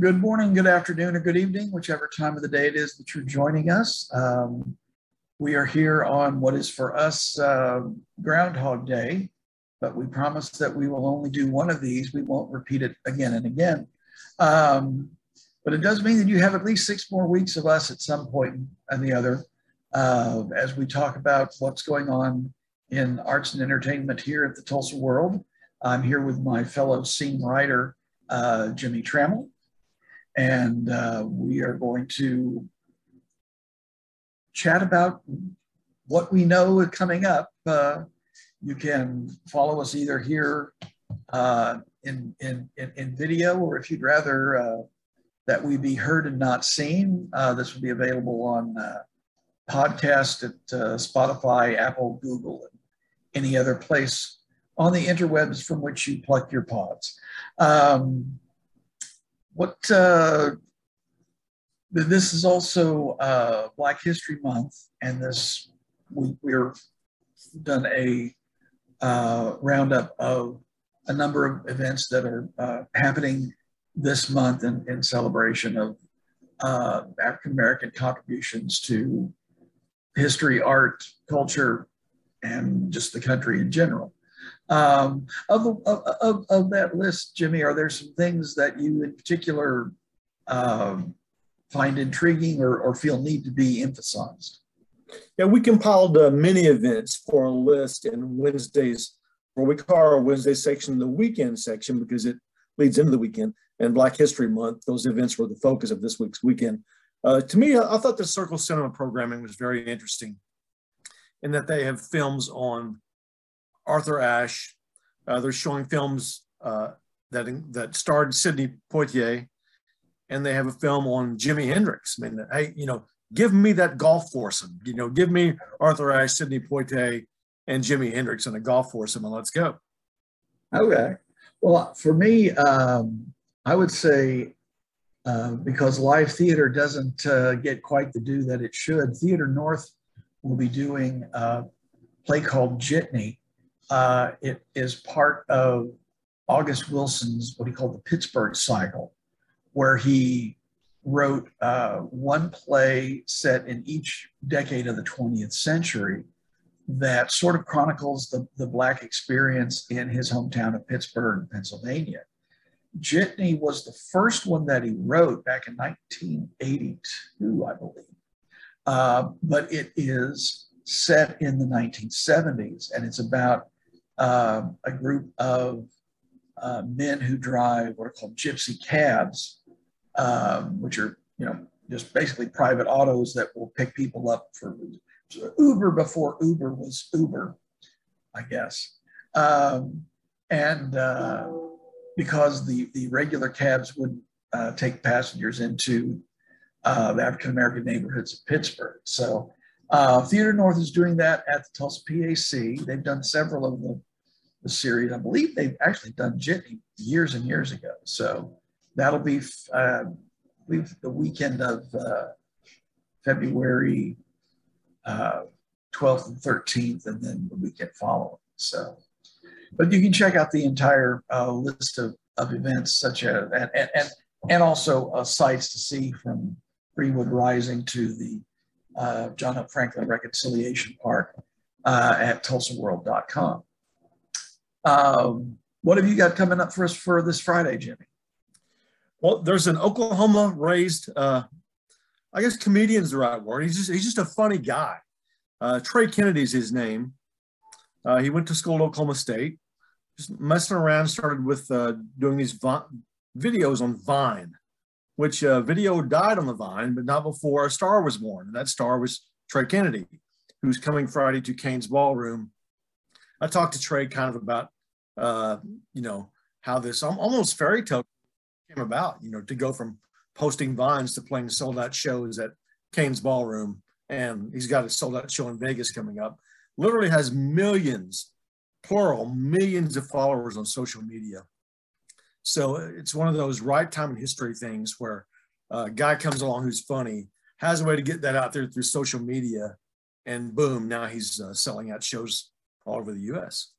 Good morning, good afternoon, or good evening, whichever time of the day it is that you're joining us. Um, we are here on what is for us uh, Groundhog Day, but we promise that we will only do one of these. We won't repeat it again and again. Um, but it does mean that you have at least six more weeks of us at some point and the other uh, as we talk about what's going on in arts and entertainment here at the Tulsa World. I'm here with my fellow scene writer, uh, Jimmy Trammell and uh, we are going to chat about what we know coming up. Uh, you can follow us either here uh, in, in, in, in, video, or if you'd rather uh, that we be heard and not seen, uh, this will be available on uh, podcast at Spotify, Apple, Google, and any other place on the interwebs from which you pluck your pods. Um, what uh, this is also uh, Black History Month, and this we, we're done a uh, roundup of a number of events that are uh, happening this month in, in celebration of uh, African American contributions to history, art, culture, and just the country in general. Um, of, of, of, of, that list, Jimmy, are there some things that you in particular um, find intriguing or, or feel need to be emphasized? Yeah, we compiled uh, many events for a list in Wednesdays, what we call our Wednesday section, the weekend section, because it leads into the weekend. And Black History Month, those events were the focus of this week's weekend. Uh, to me, I, I thought the Circle Cinema programming was very interesting in that they have films on Arthur Ashe. Uh, they're showing films uh, that that starred Sidney Poitier, and they have a film on Jimi Hendrix. I mean, hey, you know, give me that golf foursome. You know, give me Arthur Ashe, Sidney Poitier, and Jimi Hendrix in a golf foursome, and let's go. Okay. Well, for me, um, I would say uh, because live theater doesn't uh, get quite the due that it should, Theater North will be doing a play called Jitney, uh, it is part of August Wilson's what he called the Pittsburgh cycle, where he wrote uh, one play set in each decade of the 20th century that sort of chronicles the, the Black experience in his hometown of Pittsburgh, Pennsylvania. Jitney was the first one that he wrote back in 1982, I believe. Uh, but it is set in the 1970s and it's about uh, a group of uh, men who drive what are called gypsy cabs, um, which are you know just basically private autos that will pick people up for Uber before Uber was Uber, I guess. Um, and uh, because the the regular cabs would uh, take passengers into uh, the African American neighborhoods of Pittsburgh, so uh, Theater North is doing that at the Tulsa PAC. They've done several of the, the series. I believe they've actually done Jitney years and years ago. So that'll be, uh, the weekend of uh, February uh, 12th and 13th, and then the weekend following. So, but you can check out the entire uh, list of, of events, such as and and and also uh, sites to see from Greenwood Rising to the uh, John Hope Franklin Reconciliation Park uh, at tulsaworld.com. Um, what have you got coming up for us for this Friday, Jimmy? Well, there's an Oklahoma raised, uh, I guess comedian's the right word. He's just, he's just a funny guy. Uh, Trey Kennedy's his name. Uh, he went to school at Oklahoma State, just messing around, started with uh, doing these videos on Vine which uh, video died on the vine, but not before a star was born. And that star was Trey Kennedy, who's coming Friday to Cain's Ballroom. I talked to Trey kind of about, uh, you know, how this almost fairy tale came about, you know, to go from posting vines to playing sold out shows at Cain's Ballroom. And he's got a sold out show in Vegas coming up. Literally has millions, plural, millions of followers on social media. So it's one of those right time in history things where a guy comes along who's funny, has a way to get that out there through social media, and boom, now he's uh, selling out shows all over the U.S.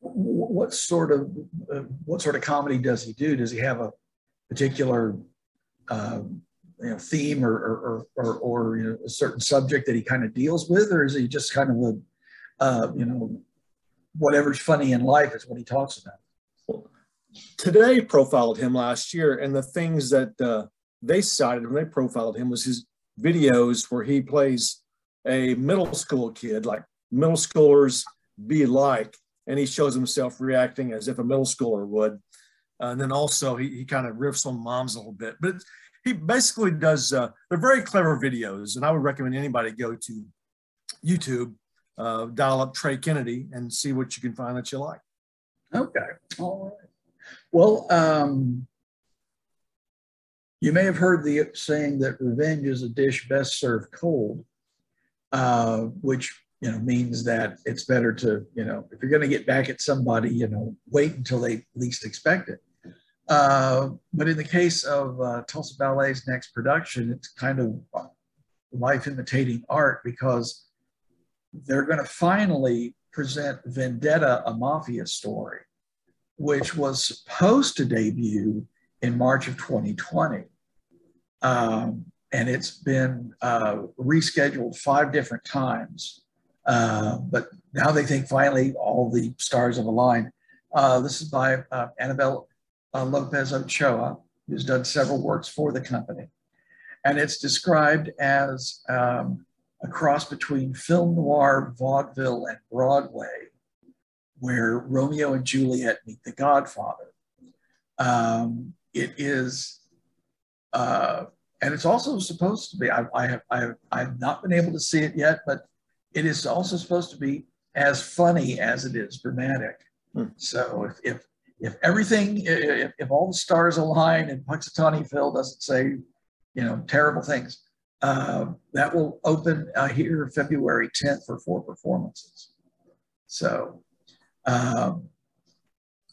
What sort of uh, what sort of comedy does he do? Does he have a particular um, you know, theme or or, or, or you know, a certain subject that he kind of deals with, or is he just kind of a uh, you know whatever's funny in life is what he talks about? Today profiled him last year, and the things that uh, they cited when they profiled him was his videos where he plays a middle school kid, like middle schoolers be like, and he shows himself reacting as if a middle schooler would. Uh, and then also he, he kind of riffs on moms a little bit, but he basically does, uh, they're very clever videos. And I would recommend anybody go to YouTube, uh, dial up Trey Kennedy and see what you can find that you like. Okay. All right. Well, um, you may have heard the saying that revenge is a dish best served cold, uh, which you know means that it's better to you know if you're going to get back at somebody, you know, wait until they least expect it. Uh, but in the case of uh, Tulsa Ballet's next production, it's kind of life imitating art because they're going to finally present Vendetta, a mafia story, which was supposed to debut in March of 2020. Um, and it's been uh, rescheduled five different times. Uh, but now they think finally all the stars have aligned. Uh, this is by uh, Annabelle uh, Lopez Ochoa, who's done several works for the company. And it's described as um, a cross between film noir, vaudeville, and Broadway, where Romeo and Juliet meet the Godfather. Um, it is, uh, and it's also supposed to be, I, I, have, I, have, I have not been able to see it yet, but it is also supposed to be as funny as it is dramatic. Hmm. So if, if if everything, if, if all the stars align and Punxsutawney Phil doesn't say, you know, terrible things, uh, that will open uh, here February 10th for four performances. So, um,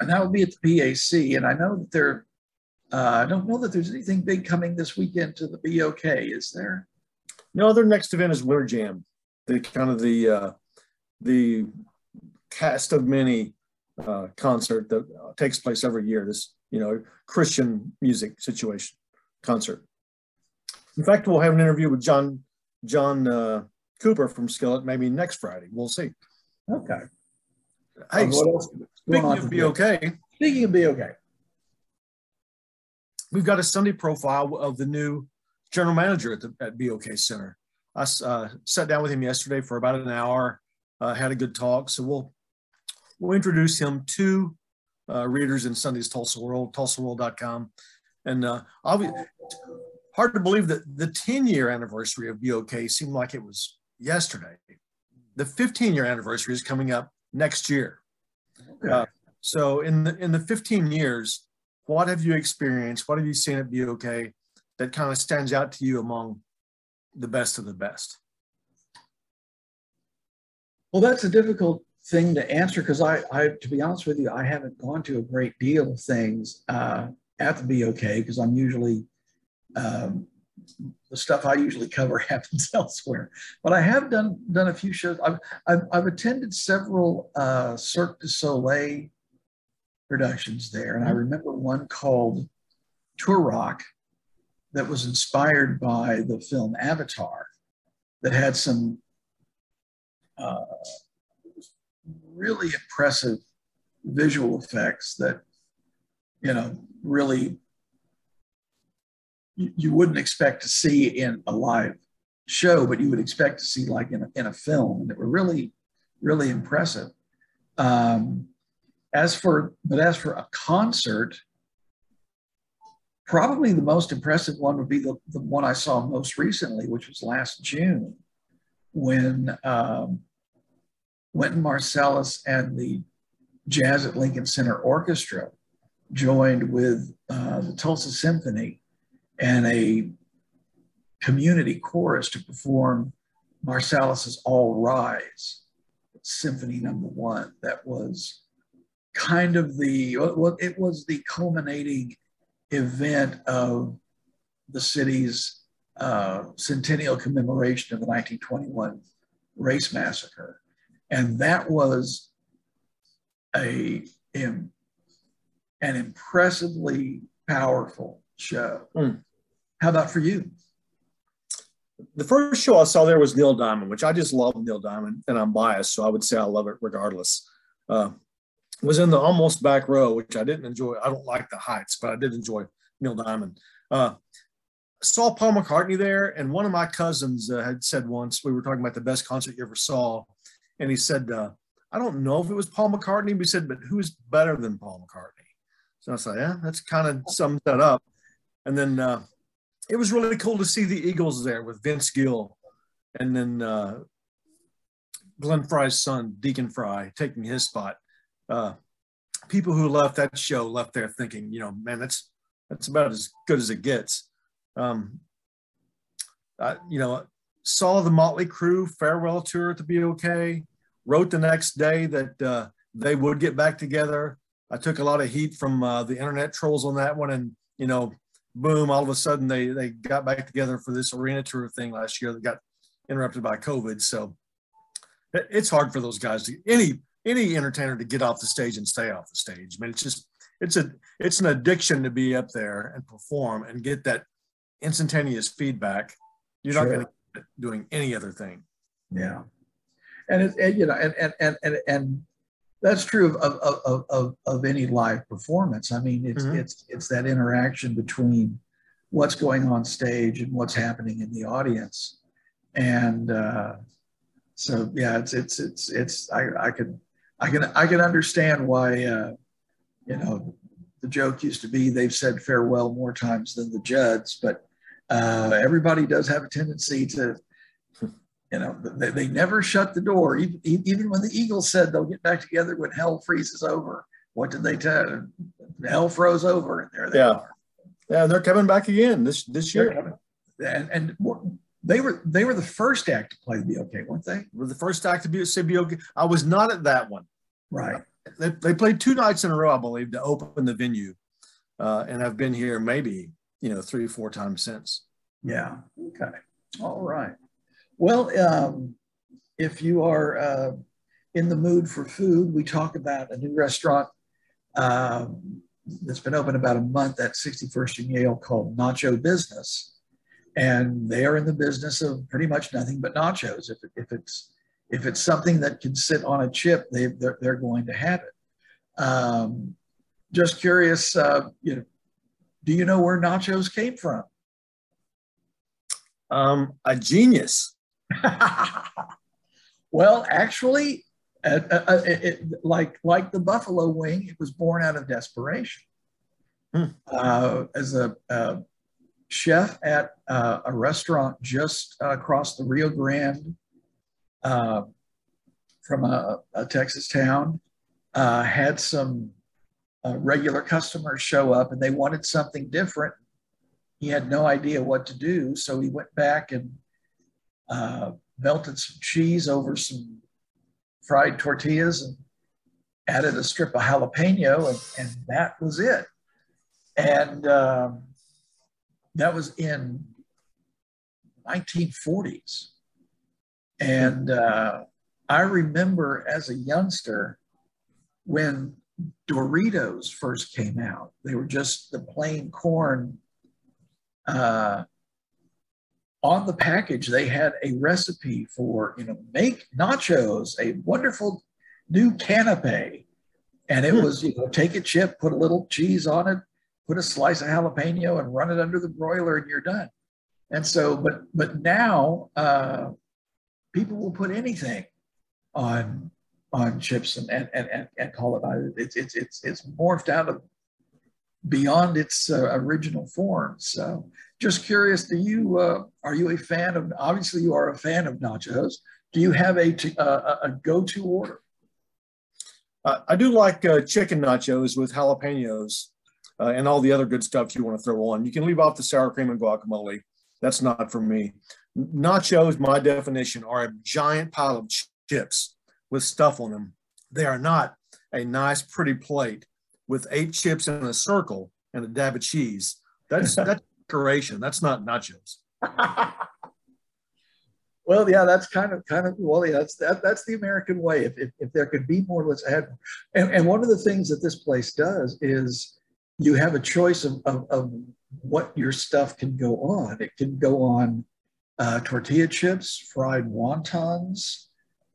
and that will be at the PAC. And I know that there, uh, I don't know that there's anything big coming this weekend to the BOK, is there? No, their next event is Winter Jam. The kind of the uh, the cast of many uh, concert that takes place every year. This, you know, Christian music situation concert. In fact, we'll have an interview with John John uh, Cooper from Skillet maybe next Friday. We'll see. Okay. Hey, um, what else speaking of BOK. Speaking of BOK. We've got a Sunday profile of the new general manager at the at BOK Center. I uh, sat down with him yesterday for about an hour, uh, had a good talk. So we'll we'll introduce him to uh, readers in Sunday's Tulsa World, tulsaworld.com. And uh, hard to believe that the 10 year anniversary of BOK seemed like it was yesterday. The 15 year anniversary is coming up next year. Okay. Uh, so in the in the 15 years, what have you experienced? What have you seen at BOK that kind of stands out to you among the best of the best? Well, that's a difficult thing to answer because I, I, to be honest with you, I haven't gone to a great deal of things uh, at the BOK because I'm usually um, the stuff I usually cover happens elsewhere. But I have done done a few shows. I've I've, I've attended several uh, Cirque du Soleil productions there, and I mm-hmm. remember one called Toruk that was inspired by the film Avatar that had some uh, really impressive visual effects that, you know, really you, wouldn't expect to see in a live show, but you would expect to see like in a, in a film. It were really, really impressive. Um, as for, but as for a concert, probably the most impressive one would be the, the one I saw most recently, which was last June, when um, Wynton Marsalis and the Jazz at Lincoln Center Orchestra joined with uh, the Tulsa Symphony and a community chorus to perform Marsalis's All Rise, Symphony Number One. That was kind of the, well, it was the culminating event of the city's uh, centennial commemoration of the 1921 race massacre. And that was a, an impressively powerful show. Mm. How about for you? The first show I saw there was Neil Diamond, which I just love Neil Diamond, and I'm biased, so I would say I love it regardless. Uh, was in the almost back row, which I didn't enjoy. I don't like the heights, but I did enjoy Neil Diamond. Uh, saw Paul McCartney there, and one of my cousins uh, had said once we were talking about the best concert you ever saw, and he said, uh, "I don't know if it was Paul McCartney," but he said, "But who's better than Paul McCartney?" So I like, "Yeah, that's kind of sums that up." And then uh, it was really cool to see the Eagles there with Vince Gill, and then uh, Glenn Frey's son, Deacon Frey, taking his spot. Uh, people who left that show left there thinking, you know, man, that's that's about as good as it gets. Um, I, you know, saw the Motley Crue farewell tour at the BOK. Wrote the next day that uh, they would get back together. I took a lot of heat from uh, the internet trolls on that one, and you know, boom! All of a sudden, they they got back together for this arena tour thing last year that got interrupted by COVID. So it's hard for those guys to any any entertainer to get off the stage and stay off the stage. I mean, it's just it's a it's an addiction to be up there and perform and get that instantaneous feedback. You're sure. not going to doing any other thing. Yeah, and it, and, you know, and and and and, and that's true of, of, of, of, of any live performance. I mean, it's mm-hmm. it's it's that interaction between what's going on stage and what's happening in the audience, and uh, so yeah, it's it's it's it's I I can I can I can understand why uh, you know the joke used to be they've said farewell more times than the Judds, but uh, everybody does have a tendency to, you know, they, they never shut the door. Even, even when the Eagles said they'll get back together when hell freezes over, what did they tell? Hell froze over, and there they yeah. are. Yeah, they're coming back again this this year. And and they were they were the first act to play the BOK, weren't they? Were the first act to be at BOK. I was not at that one. Right. They, they played two nights in a row, I believe, to open the venue, uh, and I've been here maybe you know three or four times since. Yeah. Okay. All right. Well, um, if you are uh, in the mood for food, we talk about a new restaurant um, that's been open about a month at 61st and Yale called Nacho Business and they are in the business of pretty much nothing but nachos. If, if it's if it's something that can sit on a chip, they they're, they're going to have it. Um, just curious, uh, you know, do you know where nachos came from? Um, a genius. well, actually, uh, uh, uh, it, it, like like the buffalo wing, it was born out of desperation. Hmm. Uh, as a, a chef at uh, a restaurant just uh, across the Rio Grande uh, from a, a, Texas town. Uh, had some uh, regular customers show up and they wanted something different. He had no idea what to do, so he went back and uh, melted some cheese over some fried tortillas and added a strip of jalapeno, and, and that was it. And um, that was in 1940s. And uh, I remember as a youngster when Doritos first came out, they were just the plain corn. Uh, on the package, they had a recipe for, you know, make nachos, a wonderful new canape. And it hmm. was, you know, take a chip, put a little cheese on it, put a slice of jalapeno and run it under the broiler and you're done. And so, but but now uh, people will put anything on on chips and and, and, and call it uh, it's it's it's it's morphed out of beyond its uh, original form. So, just curious, do you uh, are you a fan of? Obviously, you are a fan of nachos. Do you have a uh, a go to order? Uh, I do like uh, chicken nachos with jalapenos uh, and all the other good stuff you want to throw on. You can leave off the sour cream and guacamole. That's not for me. Nachos, my definition, are a giant pile of chips with stuff on them. They are not a nice, pretty plate with eight chips in a circle and a dab of cheese. That's that's decoration. That's not nachos. well, yeah, that's kind of kind of well, yeah, that's that, that's the American way. If, if, if there could be more, let's add. And, and one of the things that this place does is you have a choice of, of, of what your stuff can go on. It can go on uh, tortilla chips, fried wontons,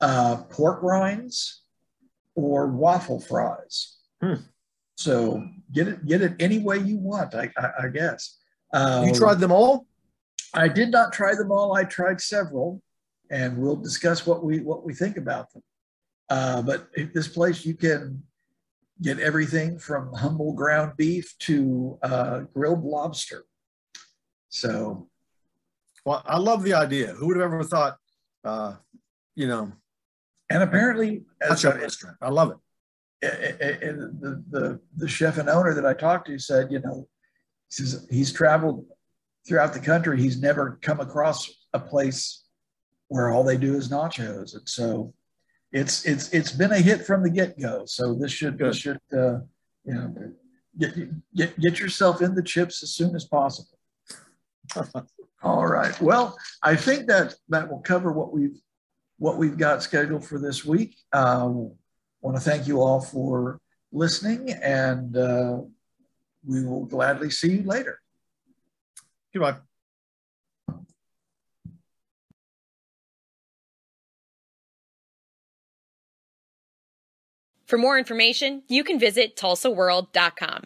uh, pork rinds, or waffle fries. Hmm. So get it get it any way you want, I, I, I guess. Uh, you tried them all? I did not try them all. I tried several, and we'll discuss what we what we think about them. Uh, but at this place, you can get everything from humble ground beef to uh, grilled lobster. So, well, I love the idea. Who would have ever thought, uh, you know? And apparently, as a restaurant, I love it. And the, the the chef and owner that I talked to said, you know, says he's traveled throughout the country. He's never come across a place where all they do is nachos, and so it's it's it's been a hit from the get go. So this should this should uh, you know get, get get yourself in the chips as soon as possible. All right. Well, I think that that will cover what we've what we've got scheduled for this week. Uh, want to thank you all for listening, and uh, we will gladly see you later. Goodbye. For more information, you can visit tulsaworld.com.